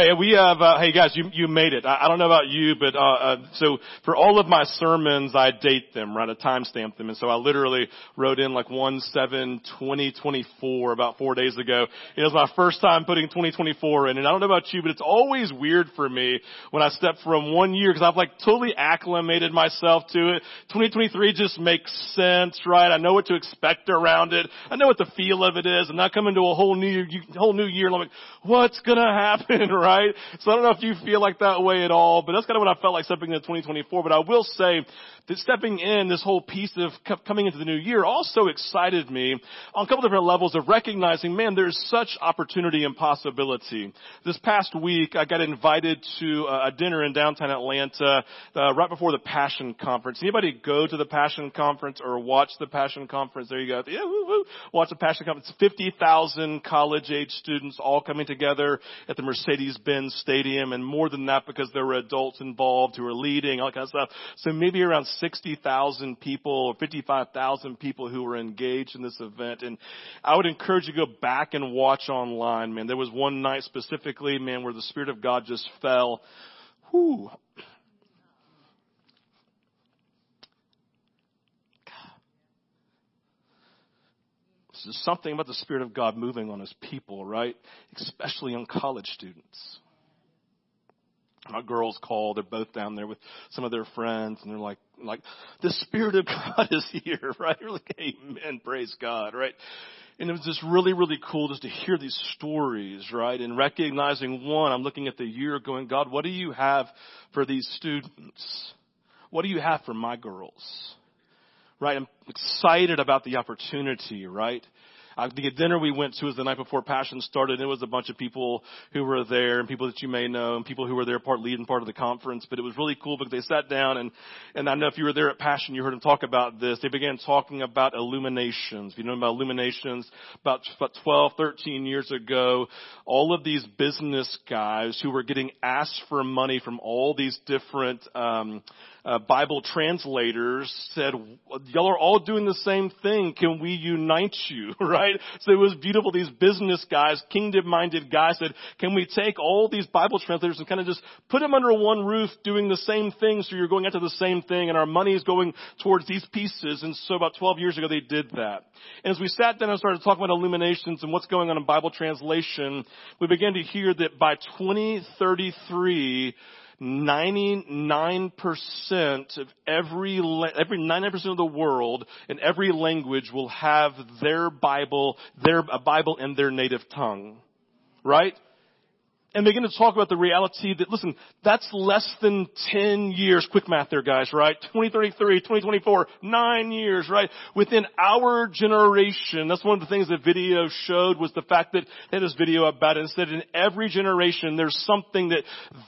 Hey, we have, uh, hey guys, you, you made it. I, I don't know about you, but, uh, uh, so for all of my sermons, I date them, right? I timestamp them. And so I literally wrote in like 1-7-2024 about four days ago. It was my first time putting 2024 in. And I don't know about you, but it's always weird for me when I step from one year because I've like totally acclimated myself to it. 2023 just makes sense, right? I know what to expect around it. I know what the feel of it is. And I come into a whole new, whole new year I'm like, what's gonna happen, right? So I don't know if you feel like that way at all, but that's kind of what I felt like stepping into 2024. But I will say that stepping in this whole piece of coming into the new year also excited me on a couple different levels of recognizing, man, there's such opportunity and possibility. This past week, I got invited to a dinner in downtown Atlanta uh, right before the Passion Conference. Anybody go to the Passion Conference or watch the Passion Conference? There you go. Yeah. Watch the Passion Conference. 50,000 college-age students all coming together at the Mercedes-Benz Stadium, and more than that because there were adults involved who were leading, all that kind of stuff. So maybe around 60,000 people or 55,000 people who were engaged in this event. And I would encourage you to go back and watch online, man. There was one night specifically, man, where the Spirit of God just fell. Whew. There's something about the Spirit of God moving on His people, right? Especially on college students. My girls call, they're both down there with some of their friends and they're like, like, the Spirit of God is here, right? You're like, amen, praise God, right? And it was just really, really cool just to hear these stories, right? And recognizing one, I'm looking at the year going, God, what do you have for these students? What do you have for my girls? Right? I'm excited about the opportunity, right? Uh, the dinner we went to was the night before Passion started. And it was a bunch of people who were there and people that you may know and people who were there part leading part of the conference. But it was really cool because they sat down and, and I know if you were there at Passion, you heard them talk about this. They began talking about illuminations. You know about illuminations, about, about 12, 13 years ago, all of these business guys who were getting asked for money from all these different, um, uh, Bible translators said, y'all are all doing the same thing. Can we unite you? Right? So it was beautiful. These business guys, kingdom minded guys said, can we take all these Bible translators and kind of just put them under one roof doing the same thing so you're going after the same thing and our money is going towards these pieces. And so about 12 years ago they did that. And as we sat down and started talking about illuminations and what's going on in Bible translation, we began to hear that by 2033, 99% of every, every 99% of the world in every language will have their Bible, their, a Bible in their native tongue. Right? And begin to talk about the reality that, listen, that's less than 10 years, quick math there guys, right? 2033, 2024, 9 years, right? Within our generation, that's one of the things that video showed was the fact that they had this video about it and said in every generation there's something that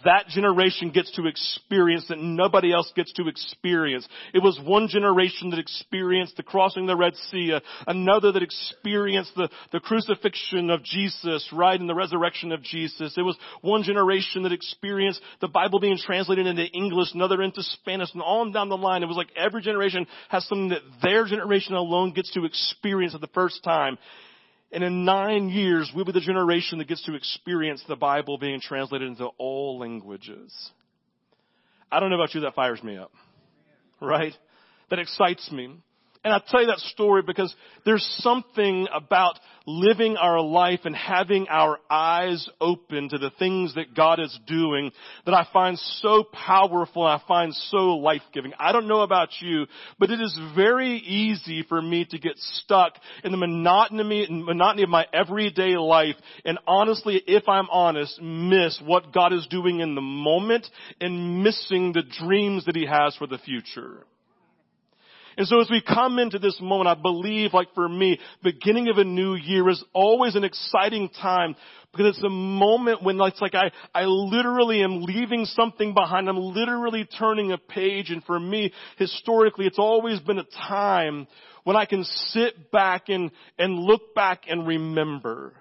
that generation gets to experience that nobody else gets to experience. It was one generation that experienced the crossing the Red Sea, another that experienced the, the crucifixion of Jesus, right, and the resurrection of Jesus. It was one generation that experienced the Bible being translated into English, another into Spanish, and on down the line. It was like every generation has something that their generation alone gets to experience for the first time. And in nine years, we'll be the generation that gets to experience the Bible being translated into all languages. I don't know about you, that fires me up. Right? That excites me. And I tell you that story because there's something about living our life and having our eyes open to the things that God is doing that I find so powerful and I find so life-giving. I don't know about you, but it is very easy for me to get stuck in the monotony, monotony of my everyday life and honestly, if I'm honest, miss what God is doing in the moment and missing the dreams that He has for the future. And so as we come into this moment, I believe, like for me, beginning of a new year is always an exciting time because it's a moment when it's like I, I literally am leaving something behind. I'm literally turning a page. And for me, historically, it's always been a time when I can sit back and, and look back and remember.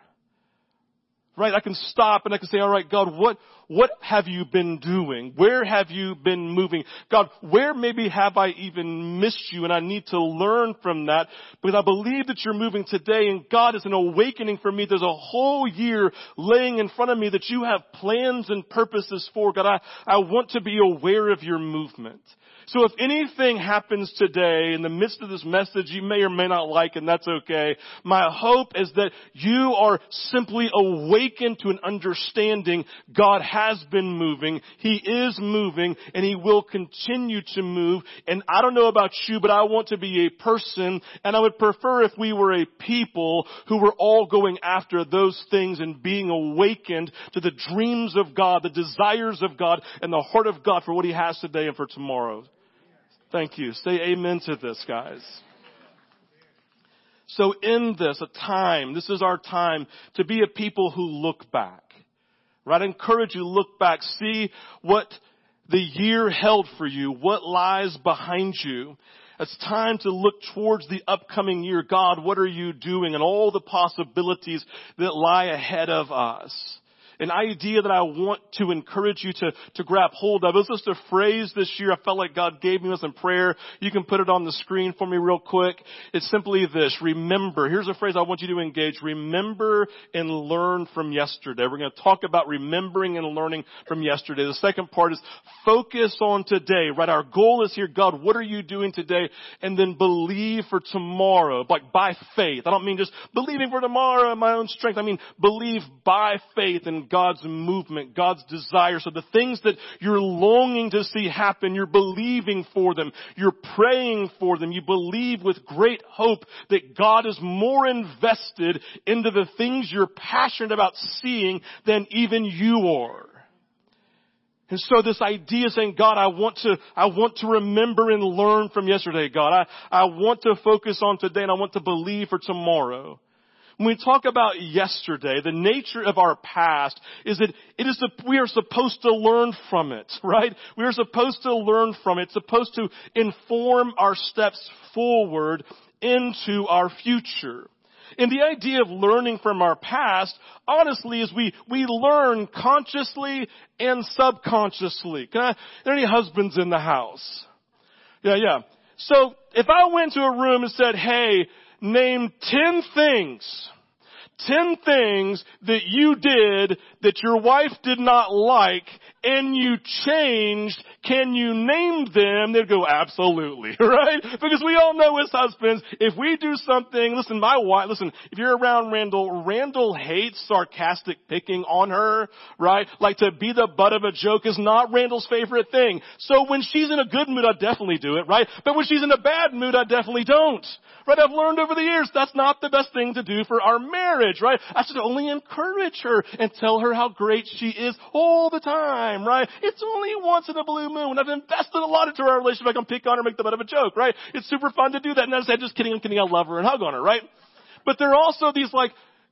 Right? I can stop and I can say, all right, God, what, what have you been doing? Where have you been moving? God, where maybe have I even missed you and I need to learn from that because I believe that you're moving today and God is an awakening for me. There's a whole year laying in front of me that you have plans and purposes for. God, I, I want to be aware of your movement. So if anything happens today in the midst of this message you may or may not like and that's okay, my hope is that you are simply awakened to an understanding God has been moving, He is moving, and He will continue to move. And I don't know about you, but I want to be a person and I would prefer if we were a people who were all going after those things and being awakened to the dreams of God, the desires of God, and the heart of God for what He has today and for tomorrow. Thank you. Say amen to this, guys. So in this, a time, this is our time to be a people who look back. Right? I encourage you to look back, see what the year held for you, what lies behind you. It's time to look towards the upcoming year. God, what are you doing? And all the possibilities that lie ahead of us an idea that I want to encourage you to, to grab hold of. It was just a phrase this year I felt like God gave me with in prayer. You can put it on the screen for me real quick. It's simply this. Remember. Here's a phrase I want you to engage. Remember and learn from yesterday. We're going to talk about remembering and learning from yesterday. The second part is focus on today, right? Our goal is here, God, what are you doing today? And then believe for tomorrow, like by faith. I don't mean just believing for tomorrow in my own strength. I mean believe by faith and God's movement, God's desire. So the things that you're longing to see happen, you're believing for them, you're praying for them, you believe with great hope that God is more invested into the things you're passionate about seeing than even you are. And so this idea saying, God, I want to, I want to remember and learn from yesterday, God. I, I want to focus on today and I want to believe for tomorrow. When we talk about yesterday, the nature of our past is that it is, we are supposed to learn from it, right? We are supposed to learn from it. Supposed to inform our steps forward into our future. And the idea of learning from our past, honestly, is we, we learn consciously and subconsciously. Can I, are there any husbands in the house? Yeah, yeah. So, if I went to a room and said, hey, name 10 things 10 things that you did that your wife did not like and you changed, can you name them? They'd go, absolutely, right? Because we all know as husbands, if we do something, listen, my wife, listen, if you're around Randall, Randall hates sarcastic picking on her, right? Like to be the butt of a joke is not Randall's favorite thing. So when she's in a good mood, I definitely do it, right? But when she's in a bad mood, I definitely don't. Right? I've learned over the years that's not the best thing to do for our marriage, right? I should only encourage her and tell her how great she is all the time time, right? It's only once in a blue moon. I've invested a lot into our relationship. I can pick on her, make the butt of a joke, right? It's super fun to do that. And I said, just kidding, I'm kidding, I love her and hug on her, right? But there are also these like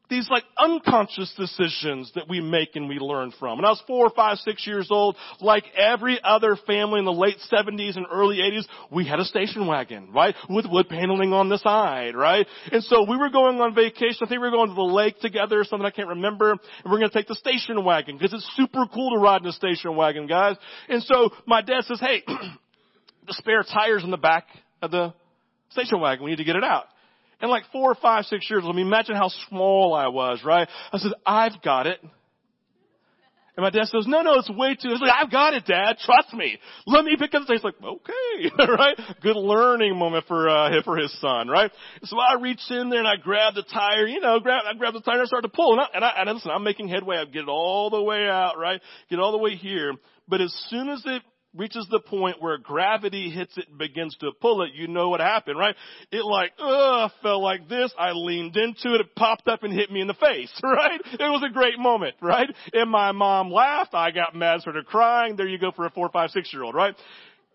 these like unconscious decisions that we make and we learn from. When I was four, five, six years old, like every other family in the late 70s and early 80s, we had a station wagon, right? With wood paneling on the side, right? And so we were going on vacation. I think we were going to the lake together or something I can't remember. And we're going to take the station wagon because it's super cool to ride in a station wagon, guys. And so my dad says, hey, the spare tires in the back of the station wagon. We need to get it out. And like four or five, six years, let me imagine how small I was, right? I said, I've got it. And my dad says, no, no, it's way too, I like, I've got it, dad. Trust me. Let me pick up the thing. He's like, okay, right? Good learning moment for, uh, for his son, right? So I reach in there and I grab the tire, you know, grab, I grab the tire and I start to pull. And I, and I, and listen, I'm making headway. I get it all the way out, right? Get all the way here. But as soon as it reaches the point where gravity hits it and begins to pull it, you know what happened, right? It like, ugh, fell like this. I leaned into it. It popped up and hit me in the face, right? It was a great moment, right? And my mom laughed. I got mad, started crying. There you go for a four, five, six year old, right?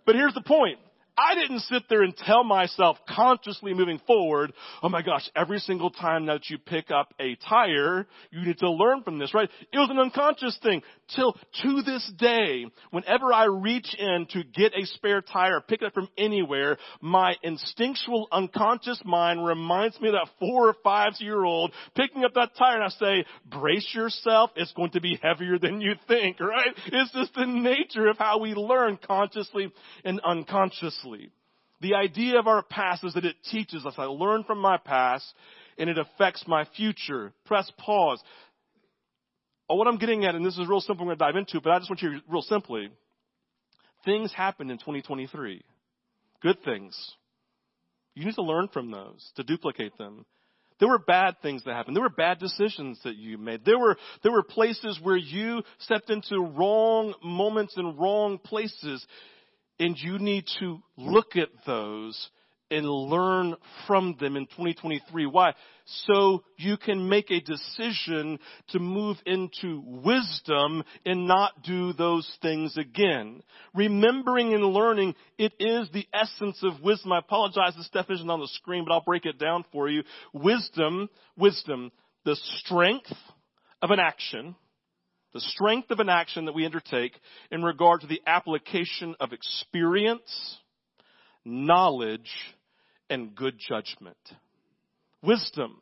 But here's the point. I didn't sit there and tell myself consciously moving forward, oh my gosh, every single time that you pick up a tire, you need to learn from this, right? It was an unconscious thing. Till to this day, whenever I reach in to get a spare tire, pick it up from anywhere, my instinctual unconscious mind reminds me of that four or five year old picking up that tire and I say, brace yourself, it's going to be heavier than you think, right? It's just the nature of how we learn consciously and unconsciously. The idea of our past is that it teaches us. I learn from my past and it affects my future. Press pause. Oh, what I'm getting at, and this is real simple, I'm going to dive into, but I just want you to real simply. Things happened in 2023. Good things. You need to learn from those, to duplicate them. There were bad things that happened. There were bad decisions that you made. There were, there were places where you stepped into wrong moments and wrong places. And you need to look at those and learn from them in 2023. Why? So you can make a decision to move into wisdom and not do those things again. Remembering and learning, it is the essence of wisdom. I apologize, this definition on the screen, but I'll break it down for you. Wisdom, wisdom, the strength of an action, the strength of an action that we undertake in regard to the application of experience, knowledge, and good judgment. Wisdom.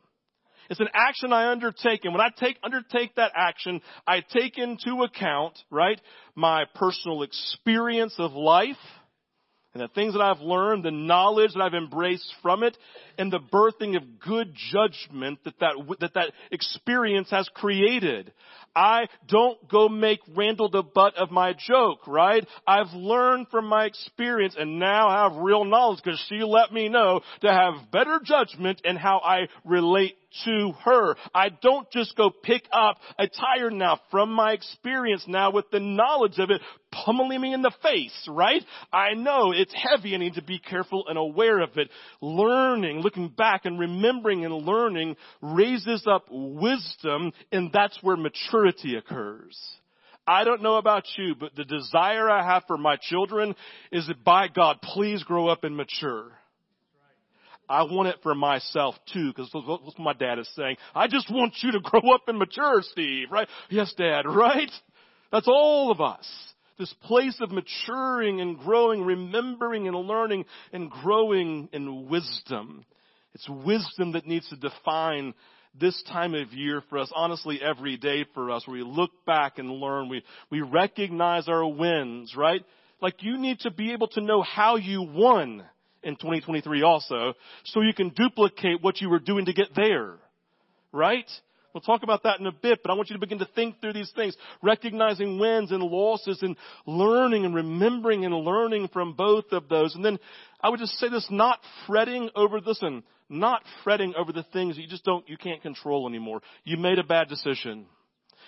It's an action I undertake, and when I take, undertake that action, I take into account, right, my personal experience of life, and the things that I've learned, the knowledge that I've embraced from it, and the birthing of good judgment that that, that, that experience has created. I don't go make Randall the butt of my joke, right? I've learned from my experience and now have real knowledge because she let me know to have better judgment in how I relate to her. I don't just go pick up a tire now from my experience now with the knowledge of it pummeling me in the face, right? I know it's heavy. I need to be careful and aware of it. Learning, looking back and remembering and learning raises up wisdom and that's where maturity occurs. I don't know about you, but the desire I have for my children is that by God, please grow up and mature. I want it for myself too, because what my dad is saying. I just want you to grow up and mature, Steve, right? Yes, dad, right? That's all of us. This place of maturing and growing, remembering and learning and growing in wisdom. It's wisdom that needs to define this time of year for us, honestly every day for us, where we look back and learn, we, we recognize our wins, right? Like you need to be able to know how you won in 2023 also, so you can duplicate what you were doing to get there. Right? We'll talk about that in a bit, but I want you to begin to think through these things, recognizing wins and losses and learning and remembering and learning from both of those. And then I would just say this, not fretting over, listen, not fretting over the things you just don't, you can't control anymore. You made a bad decision.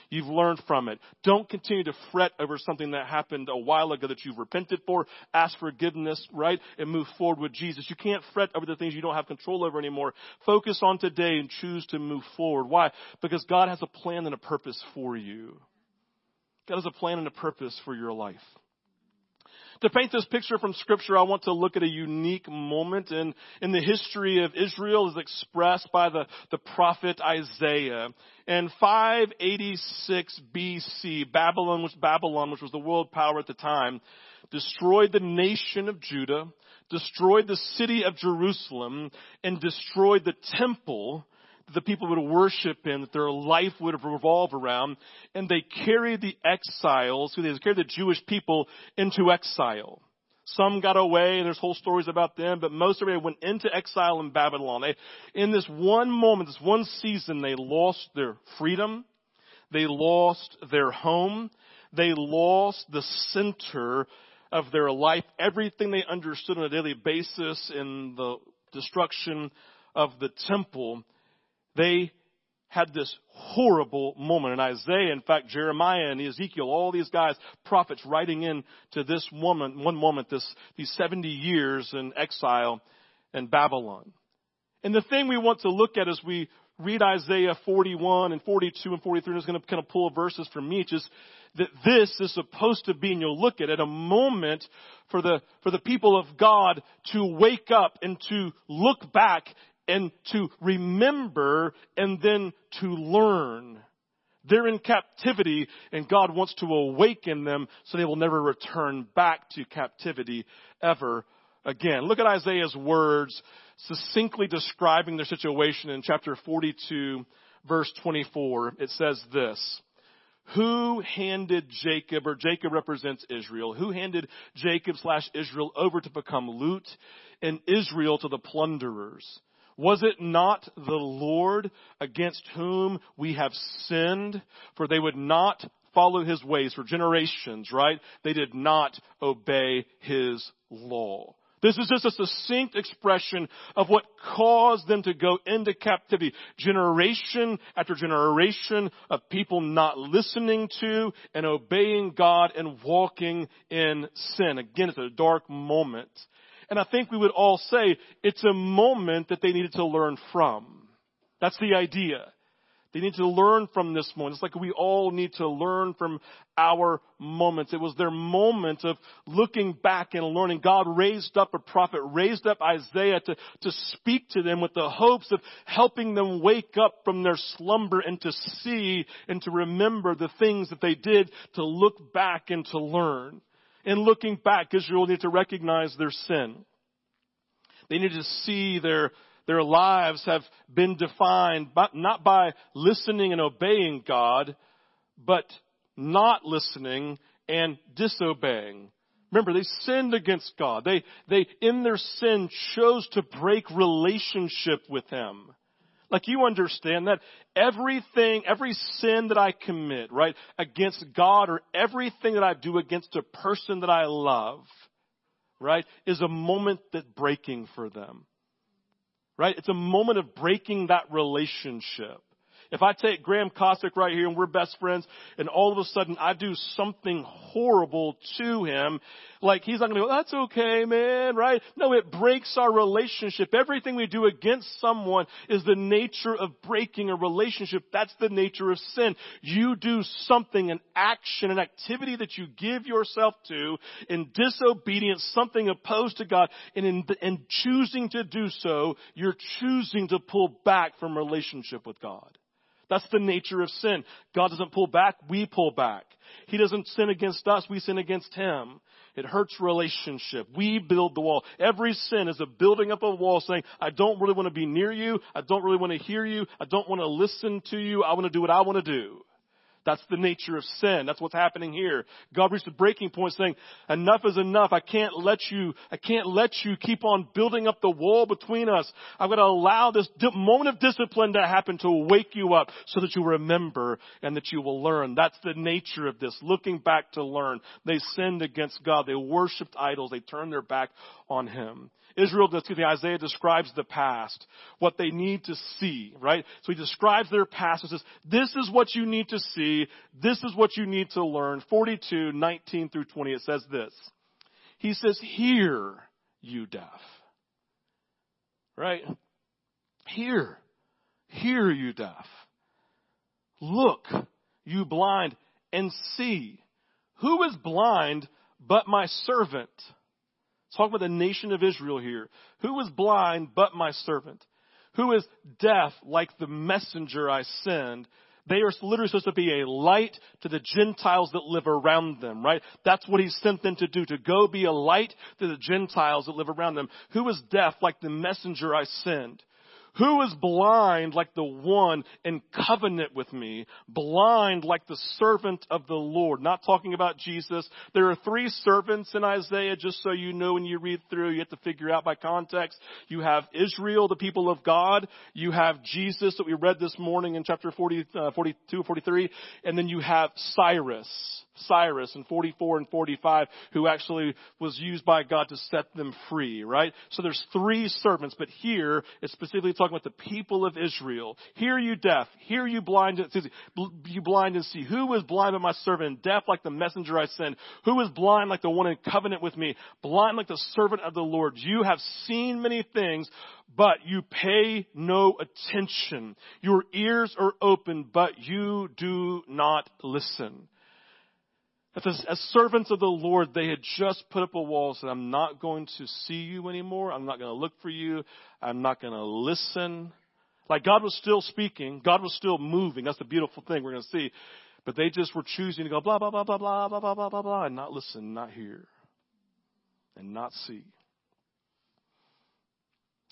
You've learned from it. Don't continue to fret over something that happened a while ago that you've repented for. Ask forgiveness, right? And move forward with Jesus. You can't fret over the things you don't have control over anymore. Focus on today and choose to move forward. Why? Because God has a plan and a purpose for you. God has a plan and a purpose for your life. To paint this picture from scripture, I want to look at a unique moment in, in the history of Israel as expressed by the, the prophet Isaiah. In 586 BC, Babylon, which Babylon, which was the world power at the time, destroyed the nation of Judah, destroyed the city of Jerusalem, and destroyed the temple the people would worship in, that their life would revolve around, and they carried the exiles, who they carried the Jewish people into exile. Some got away, and there's whole stories about them, but most of them went into exile in Babylon. They, in this one moment, this one season, they lost their freedom, they lost their home, they lost the center of their life, everything they understood on a daily basis in the destruction of the temple they had this horrible moment. And Isaiah, in fact, Jeremiah and Ezekiel, all these guys, prophets writing in to this woman, one moment, this, these 70 years in exile in Babylon. And the thing we want to look at as we read Isaiah 41 and 42 and 43, and I'm going to kind of pull verses from each, is that this is supposed to be, and you'll look at it, a moment for the, for the people of God to wake up and to look back and to remember and then to learn. They're in captivity and God wants to awaken them so they will never return back to captivity ever again. Look at Isaiah's words succinctly describing their situation in chapter 42 verse 24. It says this. Who handed Jacob, or Jacob represents Israel, who handed Jacob slash Israel over to become loot and Israel to the plunderers? Was it not the Lord against whom we have sinned? For they would not follow his ways for generations, right? They did not obey his law. This is just a succinct expression of what caused them to go into captivity. Generation after generation of people not listening to and obeying God and walking in sin. Again, it's a dark moment. And I think we would all say it's a moment that they needed to learn from. That's the idea. They need to learn from this moment. It's like we all need to learn from our moments. It was their moment of looking back and learning. God raised up a prophet, raised up Isaiah to, to speak to them with the hopes of helping them wake up from their slumber and to see and to remember the things that they did to look back and to learn. And looking back, Israel needed to recognize their sin. They needed to see their their lives have been defined by, not by listening and obeying God, but not listening and disobeying. Remember, they sinned against God. They, they, in their sin, chose to break relationship with Him. Like you understand that everything, every sin that I commit, right, against God or everything that I do against a person that I love, right, is a moment that breaking for them. Right? It's a moment of breaking that relationship. If I take Graham Cossack right here and we're best friends and all of a sudden I do something horrible to him, like he's not going to go, that's okay, man, right? No, it breaks our relationship. Everything we do against someone is the nature of breaking a relationship. That's the nature of sin. You do something, an action, an activity that you give yourself to in disobedience, something opposed to God, and in, in choosing to do so, you're choosing to pull back from relationship with God. That's the nature of sin. God doesn't pull back, we pull back. He doesn't sin against us, we sin against Him. It hurts relationship. We build the wall. Every sin is a building up of a wall saying, I don't really want to be near you. I don't really want to hear you. I don't want to listen to you. I want to do what I want to do. That's the nature of sin. That's what's happening here. God reached a breaking point saying, enough is enough. I can't let you, I can't let you keep on building up the wall between us. I'm going to allow this moment of discipline to happen to wake you up so that you remember and that you will learn. That's the nature of this. Looking back to learn. They sinned against God. They worshiped idols. They turned their back on Him. Israel, excuse me, Isaiah describes the past, what they need to see, right? So he describes their past and says, this is what you need to see, this is what you need to learn. 42, 19 through 20, it says this. He says, hear, you deaf. Right? Hear. Hear, you deaf. Look, you blind, and see. Who is blind but my servant? Talk about the nation of Israel here. Who is blind but my servant? Who is deaf like the messenger I send? They are literally supposed to be a light to the Gentiles that live around them, right? That's what he sent them to do, to go be a light to the Gentiles that live around them. Who is deaf like the messenger I send? Who is blind like the one in covenant with me? Blind like the servant of the Lord. Not talking about Jesus. There are three servants in Isaiah, just so you know when you read through, you have to figure out by context. You have Israel, the people of God. You have Jesus that we read this morning in chapter 40, uh, 42, 43. And then you have Cyrus Cyrus in 44 and 45 who actually was used by God to set them free, right? So there's three servants, but here it's specifically talking about the people of Israel. Hear you deaf, hear you blind, excuse me, you blind and see. Who is blind but my servant, deaf like the messenger I send? Who is blind like the one in covenant with me, blind like the servant of the Lord? You have seen many things, but you pay no attention. Your ears are open, but you do not listen. As, as servants of the Lord, they had just put up a wall and said, I'm not going to see you anymore. I'm not going to look for you. I'm not going to listen. Like God was still speaking. God was still moving. That's the beautiful thing we're going to see. But they just were choosing to go blah, blah, blah, blah, blah, blah, blah, blah, blah, blah, and not listen, not hear, and not see.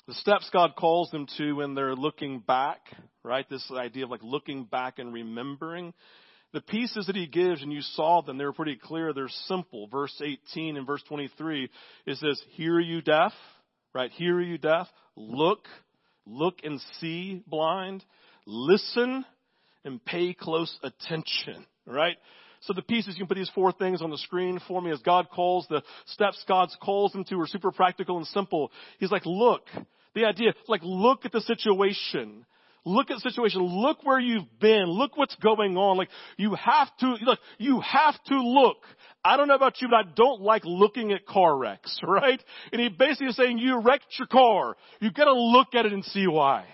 The steps God calls them to when they're looking back, right? This idea of like looking back and remembering the pieces that he gives, and you saw them, they were pretty clear. They're simple. Verse 18 and verse 23, it says, Hear you deaf, right? Hear you deaf. Look, look and see blind. Listen and pay close attention, right? So the pieces, you can put these four things on the screen for me as God calls, the steps God calls them to are super practical and simple. He's like, look, the idea, like look at the situation. Look at the situation. Look where you've been. Look what's going on. Like, you have to, look, you have to look. I don't know about you, but I don't like looking at car wrecks, right? And he basically is saying, you wrecked your car. You've got to look at it and see why.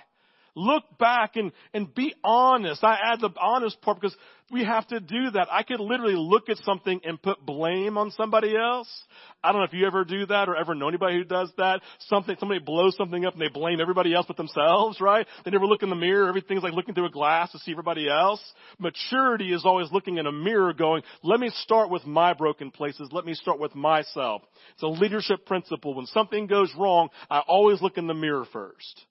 Look back and, and be honest. I add the honest part because we have to do that. I could literally look at something and put blame on somebody else. I don't know if you ever do that or ever know anybody who does that. Something, somebody blows something up and they blame everybody else but themselves, right? They never look in the mirror. Everything's like looking through a glass to see everybody else. Maturity is always looking in a mirror going, let me start with my broken places. Let me start with myself. It's a leadership principle. When something goes wrong, I always look in the mirror first.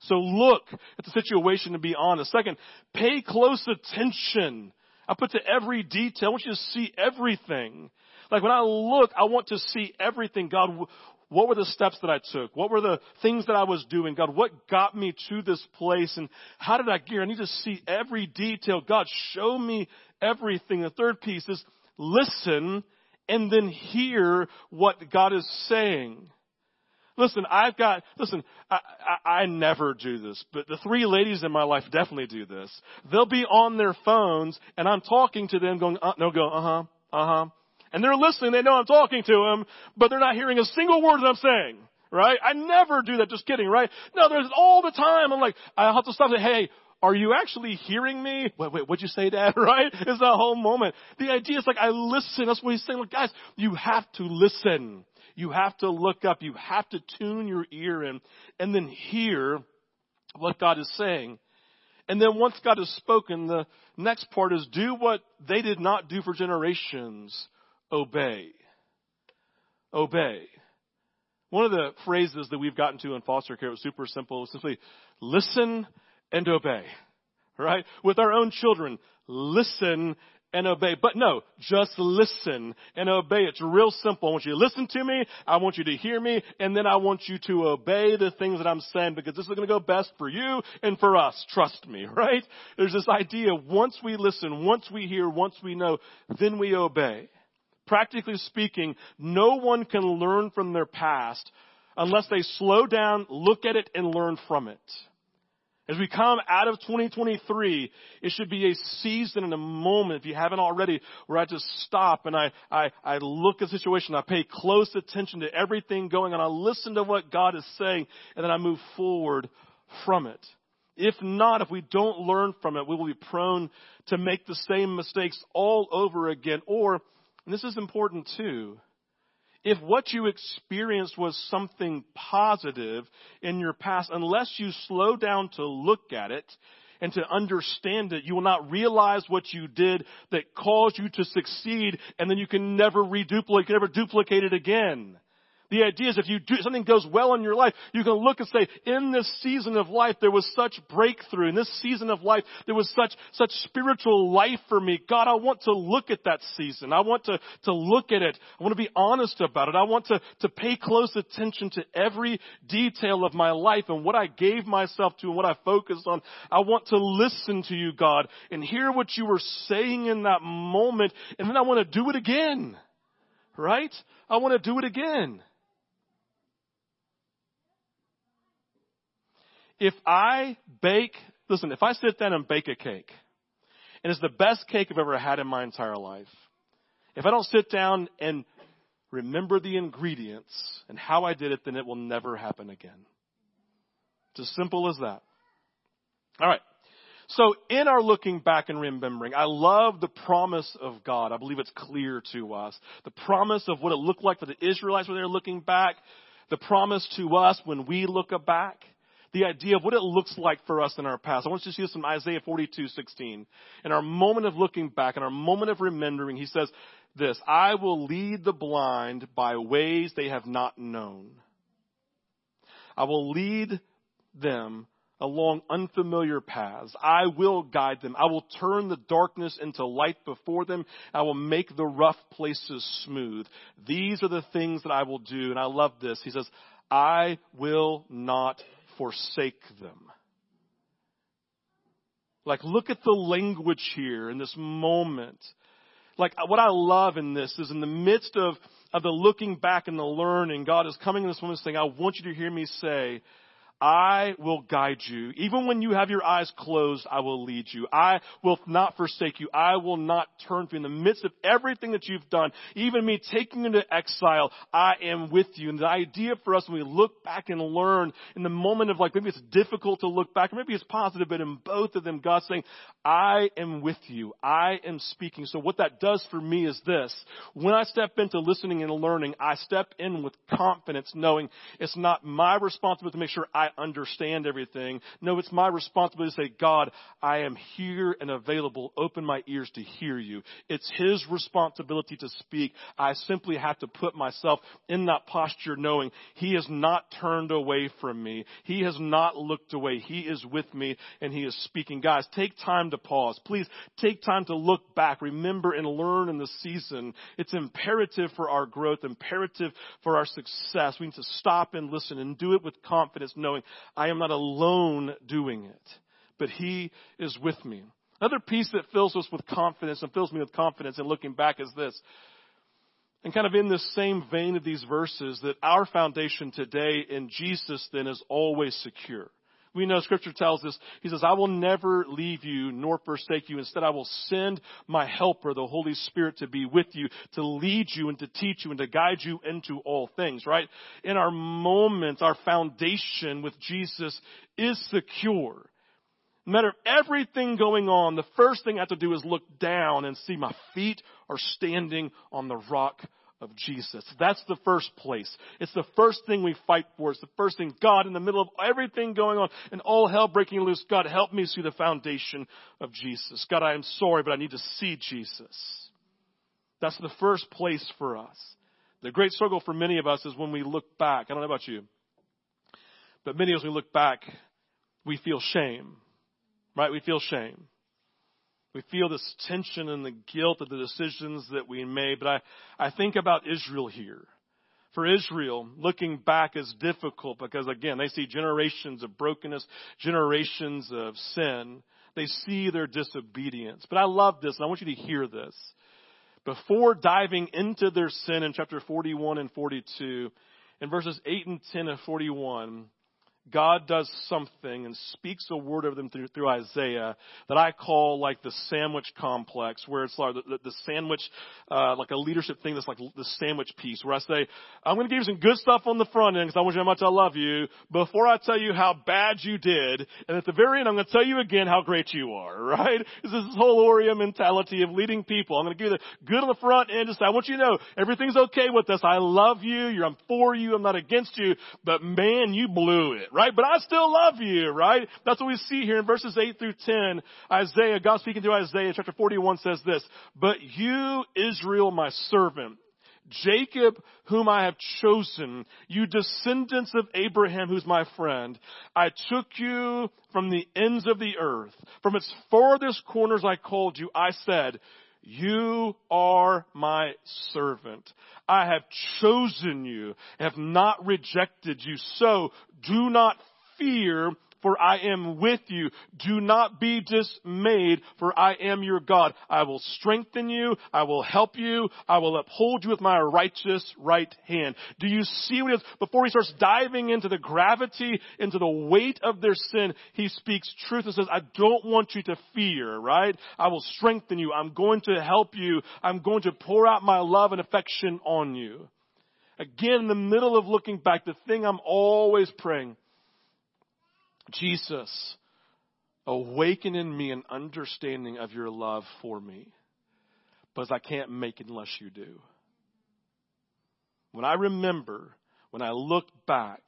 So look at the situation and be honest. Second, pay close attention. I put to every detail. I want you to see everything. Like when I look, I want to see everything. God, what were the steps that I took? What were the things that I was doing? God, what got me to this place? And how did I here? I need to see every detail. God, show me everything. The third piece is listen and then hear what God is saying. Listen, I've got, listen, I, I, I never do this, but the three ladies in my life definitely do this. They'll be on their phones and I'm talking to them going, uh, no, go, uh huh, uh huh. And they're listening, they know I'm talking to them, but they're not hearing a single word that I'm saying. Right? I never do that, just kidding, right? No, there's all the time. I'm like, I have to stop and say, hey, are you actually hearing me? Wait, wait, what'd you say, Dad? Right? It's that whole moment. The idea is like, I listen. That's what he's saying. Like, guys, you have to listen. You have to look up. You have to tune your ear in and then hear what God is saying. And then once God has spoken, the next part is do what they did not do for generations. Obey. Obey. One of the phrases that we've gotten to in foster care was super simple. It's simply listen and obey. Right? With our own children, listen and obey. But no, just listen and obey. It's real simple. I want you to listen to me. I want you to hear me. And then I want you to obey the things that I'm saying because this is going to go best for you and for us. Trust me, right? There's this idea once we listen, once we hear, once we know, then we obey. Practically speaking, no one can learn from their past unless they slow down, look at it, and learn from it. As we come out of 2023, it should be a season and a moment, if you haven't already, where I just stop and I, I, I look at the situation, I pay close attention to everything going on, I listen to what God is saying, and then I move forward from it. If not, if we don't learn from it, we will be prone to make the same mistakes all over again. Or, and this is important too, if what you experienced was something positive in your past, unless you slow down to look at it and to understand it, you will not realize what you did that caused you to succeed and then you can never reduplicate, never duplicate it again. The idea is if you do, something goes well in your life, you can look and say, in this season of life, there was such breakthrough. In this season of life, there was such, such spiritual life for me. God, I want to look at that season. I want to, to look at it. I want to be honest about it. I want to, to pay close attention to every detail of my life and what I gave myself to and what I focused on. I want to listen to you, God, and hear what you were saying in that moment, and then I want to do it again. Right? I want to do it again. If I bake, listen, if I sit down and bake a cake, and it's the best cake I've ever had in my entire life, if I don't sit down and remember the ingredients and how I did it, then it will never happen again. It's as simple as that. All right. So in our looking back and remembering, I love the promise of God. I believe it's clear to us. The promise of what it looked like for the Israelites when they were looking back. The promise to us when we look back the idea of what it looks like for us in our past. I want you to see this from Isaiah 42, 16. In our moment of looking back, in our moment of remembering, he says this, I will lead the blind by ways they have not known. I will lead them along unfamiliar paths. I will guide them. I will turn the darkness into light before them. I will make the rough places smooth. These are the things that I will do. And I love this. He says, I will not forsake them. Like, look at the language here in this moment. Like, what I love in this is in the midst of, of the looking back and the learning, God is coming in this moment saying, I want you to hear me say, I will guide you. Even when you have your eyes closed, I will lead you. I will not forsake you. I will not turn from you. In the midst of everything that you've done, even me taking you into exile, I am with you. And the idea for us when we look back and learn in the moment of like, maybe it's difficult to look back, or maybe it's positive, but in both of them, God's saying, I am with you. I am speaking. So what that does for me is this. When I step into listening and learning, I step in with confidence knowing it's not my responsibility to make sure I understand everything. No, it's my responsibility to say, God, I am here and available. Open my ears to hear you. It's His responsibility to speak. I simply have to put myself in that posture knowing He has not turned away from me. He has not looked away. He is with me and He is speaking. Guys, take time to pause. Please take time to look back, remember and learn in the season. It's imperative for our growth, imperative for our success. We need to stop and listen and do it with confidence knowing I am not alone doing it, but He is with me. Another piece that fills us with confidence and fills me with confidence in looking back is this. And kind of in the same vein of these verses, that our foundation today in Jesus then is always secure. We know scripture tells us, he says, I will never leave you nor forsake you. Instead, I will send my helper, the Holy Spirit, to be with you, to lead you and to teach you and to guide you into all things, right? In our moments, our foundation with Jesus is secure. No matter everything going on, the first thing I have to do is look down and see my feet are standing on the rock of Jesus. That's the first place. It's the first thing we fight for. It's the first thing. God, in the middle of everything going on and all hell breaking loose, God, help me see the foundation of Jesus. God, I am sorry, but I need to see Jesus. That's the first place for us. The great struggle for many of us is when we look back. I don't know about you, but many of us, we look back, we feel shame. Right? We feel shame. We feel this tension and the guilt of the decisions that we made. But I, I think about Israel here. For Israel, looking back is difficult because again, they see generations of brokenness, generations of sin. They see their disobedience. But I love this and I want you to hear this. Before diving into their sin in chapter 41 and 42, in verses 8 and 10 of 41, God does something and speaks a word of them through, through Isaiah that I call like the sandwich complex, where it's like the, the sandwich, uh, like a leadership thing that's like the sandwich piece, where I say, I'm going to give you some good stuff on the front end because I want you to know how much I love you before I tell you how bad you did. And at the very end, I'm going to tell you again how great you are, right? This is this whole Oreo mentality of leading people. I'm going to give you the good on the front end. Just I want you to know everything's okay with us. I love you. You're, I'm for you. I'm not against you. But man, you blew it? But I still love you, right? That's what we see here in verses 8 through 10. Isaiah, God speaking to Isaiah chapter 41 says this, But you, Israel, my servant, Jacob, whom I have chosen, you descendants of Abraham, who's my friend. I took you from the ends of the earth. From its farthest corners I called you. I said, you are my servant. I have chosen you, have not rejected you. So do not fear for I am with you. Do not be dismayed, for I am your God. I will strengthen you. I will help you. I will uphold you with my righteous right hand. Do you see what? Before he starts diving into the gravity, into the weight of their sin, he speaks truth and says, I don't want you to fear, right? I will strengthen you. I'm going to help you. I'm going to pour out my love and affection on you. Again, in the middle of looking back, the thing I'm always praying Jesus, awaken in me an understanding of your love for me. Because I can't make it unless you do. When I remember, when I look back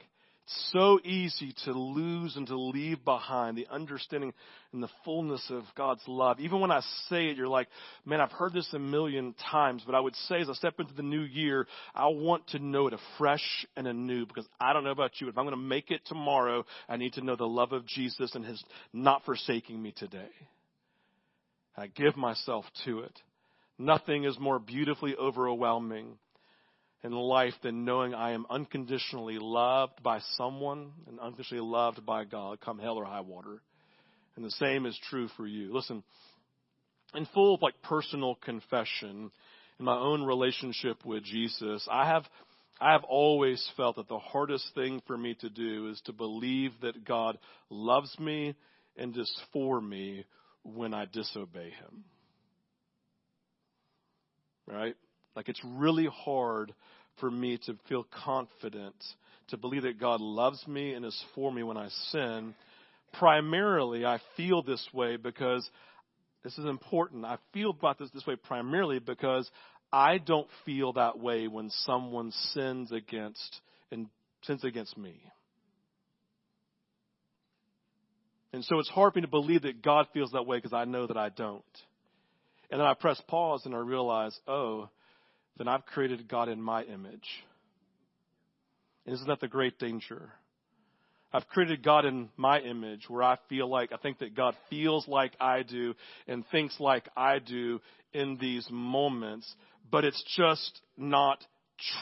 so easy to lose and to leave behind the understanding and the fullness of God's love. Even when I say it, you're like, man, I've heard this a million times, but I would say as I step into the new year, I want to know it afresh and anew because I don't know about you. If I'm going to make it tomorrow, I need to know the love of Jesus and his not forsaking me today. I give myself to it. Nothing is more beautifully overwhelming in life than knowing I am unconditionally loved by someone and unconditionally loved by God, come hell or high water. And the same is true for you. Listen, in full of like personal confession in my own relationship with Jesus, I have I have always felt that the hardest thing for me to do is to believe that God loves me and is for me when I disobey him. Right? Like it's really hard for me to feel confident, to believe that God loves me and is for me when I sin. Primarily, I feel this way because this is important. I feel about this this way primarily because I don't feel that way when someone sins against and sins against me. And so it's hard for me to believe that God feels that way because I know that I don't. And then I press pause and I realize, oh, then I've created God in my image. Isn't that the great danger? I've created God in my image where I feel like, I think that God feels like I do and thinks like I do in these moments, but it's just not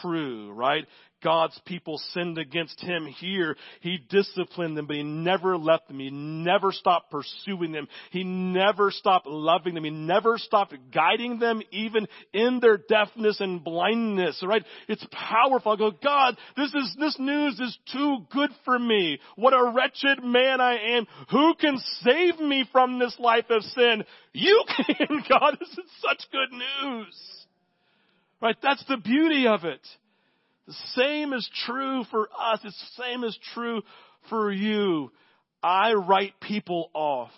true, right? God's people sinned against him here. He disciplined them, but he never left them. He never stopped pursuing them. He never stopped loving them. He never stopped guiding them, even in their deafness and blindness, right? It's powerful. I go, God, this is, this news is too good for me. What a wretched man I am. Who can save me from this life of sin? You can, God. This is such good news. Right? That's the beauty of it. The same is true for us. The same is true for you. I write people off.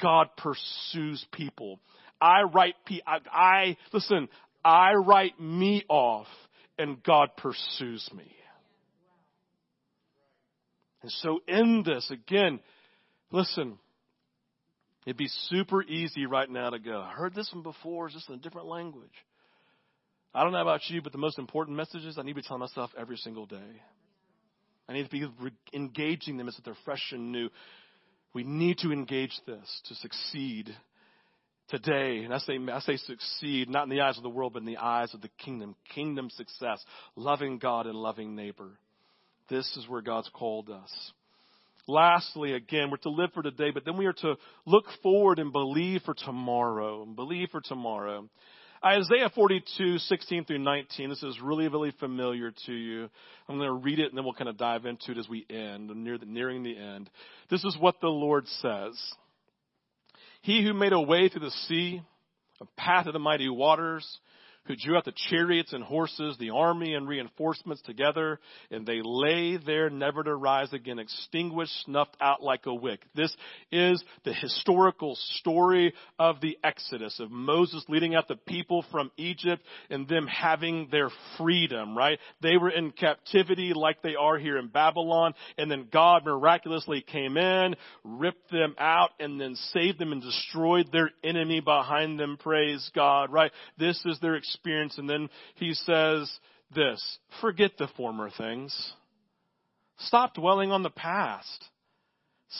God pursues people. I write pe- I, I listen, I write me off and God pursues me. And so in this, again, listen, it'd be super easy right now to go, I heard this one before, it's just in a different language. I don't know about you, but the most important messages I need to be telling myself every single day. I need to be re- engaging them as if they're fresh and new. We need to engage this to succeed today. And I say, I say succeed, not in the eyes of the world, but in the eyes of the kingdom. Kingdom success. Loving God and loving neighbor. This is where God's called us. Lastly, again, we're to live for today, but then we are to look forward and believe for tomorrow. And believe for tomorrow. Isaiah 42, 16 through 19. This is really, really familiar to you. I'm going to read it and then we'll kind of dive into it as we end, near the, nearing the end. This is what the Lord says. He who made a way through the sea, a path of the mighty waters, who drew out the chariots and horses, the army and reinforcements together, and they lay there never to rise again, extinguished, snuffed out like a wick. This is the historical story of the Exodus, of Moses leading out the people from Egypt and them having their freedom, right? They were in captivity like they are here in Babylon, and then God miraculously came in, ripped them out, and then saved them and destroyed their enemy behind them, praise God, right? This is their experience experience. And then he says this, forget the former things. Stop dwelling on the past.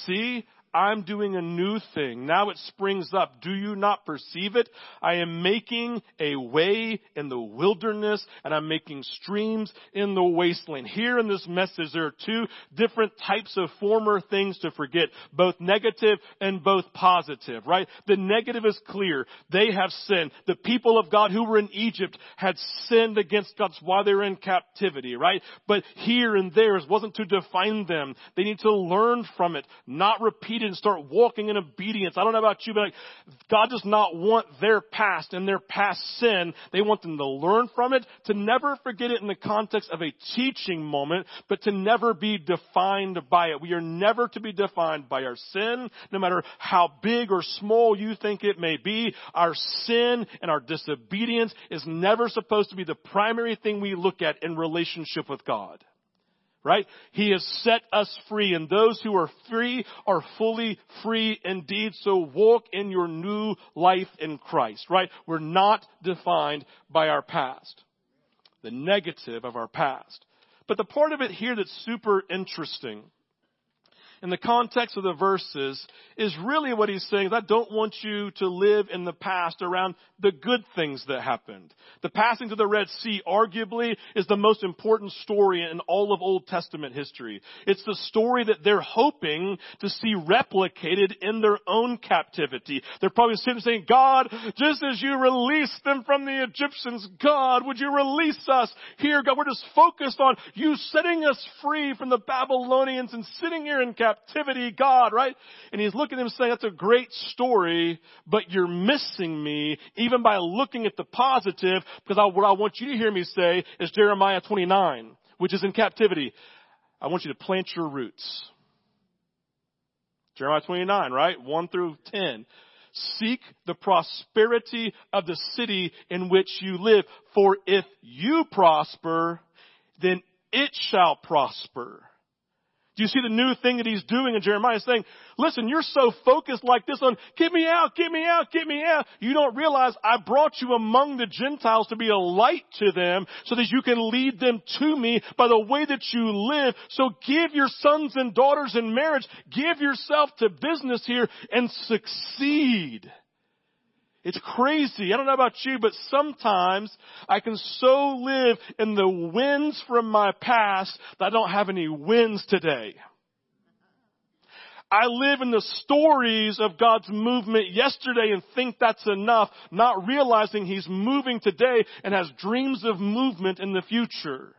See, I'm doing a new thing. Now it springs up. Do you not perceive it? I am making a way in the wilderness and I'm making streams in the wasteland. Here in this message, there are two different types of former things to forget, both negative and both positive, right? The negative is clear. They have sinned. The people of God who were in Egypt had sinned against God. Why they were in captivity, right? But here and there wasn't to define them. They need to learn from it, not repeat and start walking in obedience. I don't know about you, but like, God does not want their past and their past sin. They want them to learn from it, to never forget it in the context of a teaching moment, but to never be defined by it. We are never to be defined by our sin, no matter how big or small you think it may be. Our sin and our disobedience is never supposed to be the primary thing we look at in relationship with God right? He has set us free and those who are free are fully free indeed. So walk in your new life in Christ, right? We're not defined by our past, the negative of our past. But the part of it here that's super interesting in the context of the verses is really what he's saying is I don't want you to live in the past around the good things that happened. The passing to the Red Sea arguably is the most important story in all of Old Testament history. It's the story that they're hoping to see replicated in their own captivity. They're probably sitting saying, God, just as you released them from the Egyptians, God, would you release us here? God, we're just focused on you setting us free from the Babylonians and sitting here in captivity captivity, God, right? And he's looking at him saying, that's a great story, but you're missing me even by looking at the positive because I, what I want you to hear me say is Jeremiah 29, which is in captivity. I want you to plant your roots. Jeremiah 29, right? 1 through 10. Seek the prosperity of the city in which you live, for if you prosper, then it shall prosper. Do you see the new thing that he's doing in Jeremiah saying, listen, you're so focused like this on, get me out, get me out, get me out. You don't realize I brought you among the Gentiles to be a light to them so that you can lead them to me by the way that you live. So give your sons and daughters in marriage. Give yourself to business here and succeed. It's crazy. I don't know about you, but sometimes I can so live in the wins from my past that I don't have any wins today. I live in the stories of God's movement yesterday and think that's enough, not realizing He's moving today and has dreams of movement in the future.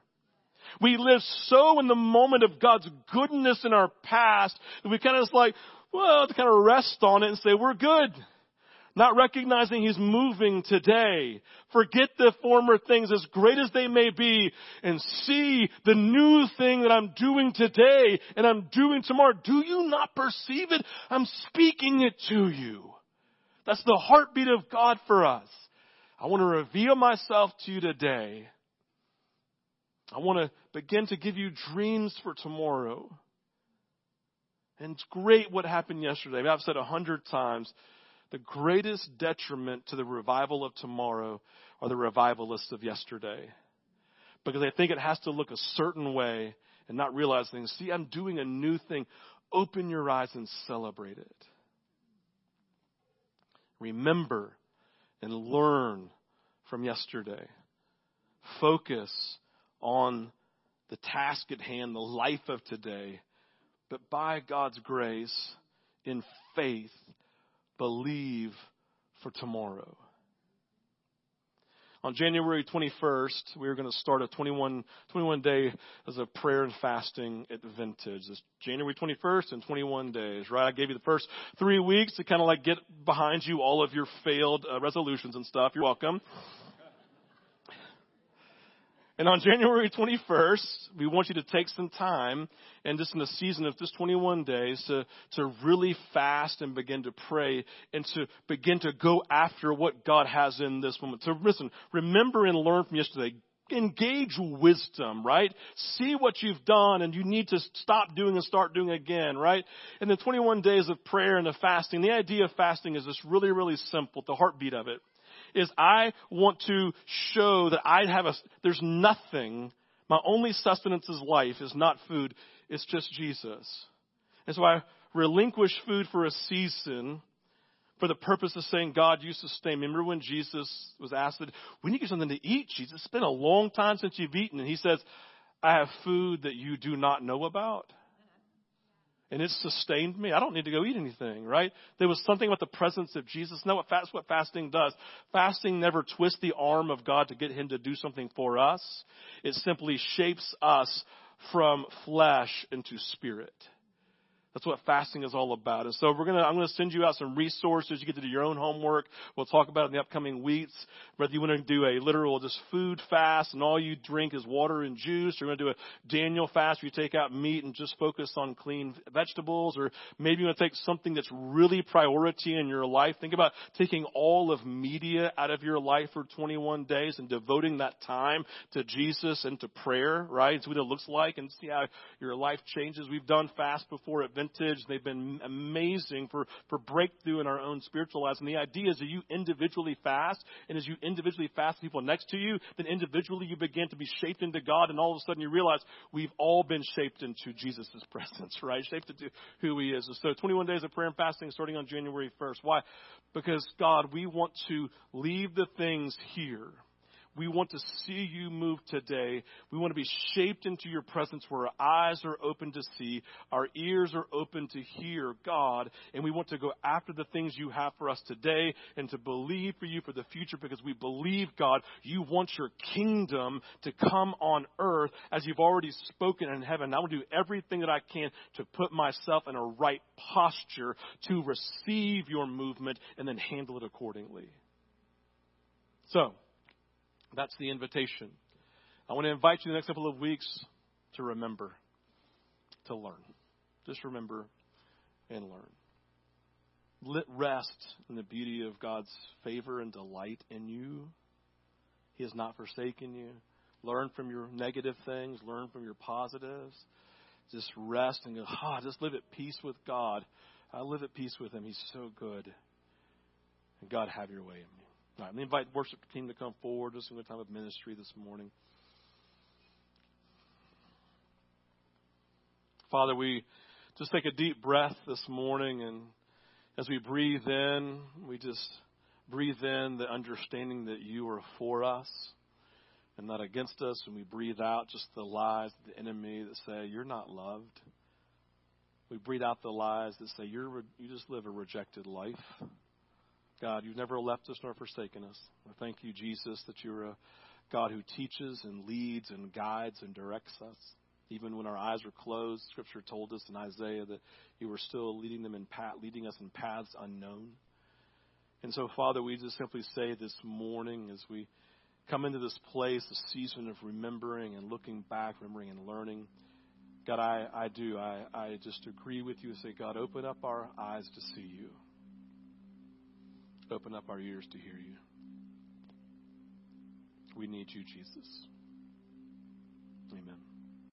We live so in the moment of God's goodness in our past that we kind of just like, well, to kind of rest on it and say, we're good not recognizing He's moving today. Forget the former things as great as they may be and see the new thing that I'm doing today and I'm doing tomorrow. Do you not perceive it? I'm speaking it to you. That's the heartbeat of God for us. I want to reveal myself to you today. I want to begin to give you dreams for tomorrow. And it's great what happened yesterday. I've said a hundred times, the greatest detriment to the revival of tomorrow are the revivalists of yesterday. Because they think it has to look a certain way and not realize things. see, I'm doing a new thing. Open your eyes and celebrate it. Remember and learn from yesterday. Focus on the task at hand, the life of today. But by God's grace, in faith, believe for tomorrow. On January 21st, we are going to start a 21, 21 day as a prayer and fasting at Vintage. It's January 21st and 21 days, right? I gave you the first three weeks to kind of like get behind you all of your failed uh, resolutions and stuff. You're welcome. And on January 21st, we want you to take some time and just in the season of this 21 days to, to really fast and begin to pray and to begin to go after what God has in this moment. So listen, remember and learn from yesterday. Engage wisdom, right? See what you've done and you need to stop doing and start doing again, right? And the 21 days of prayer and of fasting, the idea of fasting is just really, really simple, the heartbeat of it is I want to show that I have a, there's nothing, my only sustenance is life is not food, it's just Jesus. And so I relinquish food for a season for the purpose of saying, God, you sustain me. Remember when Jesus was asked, we need get something to eat, Jesus. It's been a long time since you've eaten. And he says, I have food that you do not know about and it sustained me. I don't need to go eat anything, right? There was something about the presence of Jesus. No, what fast, what fasting does. Fasting never twists the arm of God to get him to do something for us. It simply shapes us from flesh into spirit. That's what fasting is all about. And so we're gonna, I'm gonna send you out some resources. You get to do your own homework. We'll talk about it in the upcoming weeks. Whether you want to do a literal just food fast and all you drink is water and juice, or you want to do a Daniel fast where you take out meat and just focus on clean vegetables, or maybe you want to take something that's really priority in your life. Think about taking all of media out of your life for 21 days and devoting that time to Jesus and to prayer, right? See what it looks like and see how your life changes. We've done fast before at vintage. They've been amazing for, for breakthrough in our own spiritual lives. And the idea is that you individually fast, and as you individually fast people next to you, then individually you begin to be shaped into God, and all of a sudden you realize we've all been shaped into Jesus' presence, right? Shaped into who He is. So 21 days of prayer and fasting starting on January 1st. Why? Because God, we want to leave the things here we want to see you move today. We want to be shaped into your presence where our eyes are open to see, our ears are open to hear God, and we want to go after the things you have for us today and to believe for you for the future because we believe, God, you want your kingdom to come on earth as you've already spoken in heaven. I will do everything that I can to put myself in a right posture to receive your movement and then handle it accordingly. So, that's the invitation. I want to invite you in the next couple of weeks to remember, to learn. Just remember and learn. Let rest in the beauty of God's favor and delight in you. He has not forsaken you. Learn from your negative things, learn from your positives. Just rest and go, ah, just live at peace with God. I live at peace with Him. He's so good. And God, have your way in me. All right, invite worship team to come forward. This is a time of ministry this morning. Father, we just take a deep breath this morning, and as we breathe in, we just breathe in the understanding that you are for us and not against us, and we breathe out just the lies of the enemy that say you're not loved. We breathe out the lies that say you're you just live a rejected life. God, you've never left us nor forsaken us. I thank you, Jesus, that you're a God who teaches and leads and guides and directs us. Even when our eyes are closed, Scripture told us in Isaiah that you were still leading them in path, leading us in paths unknown. And so, Father, we just simply say this morning as we come into this place, a season of remembering and looking back, remembering and learning. God, I, I do. I, I just agree with you and say, God, open up our eyes to see you open up our ears to hear you. We need you, Jesus. Amen.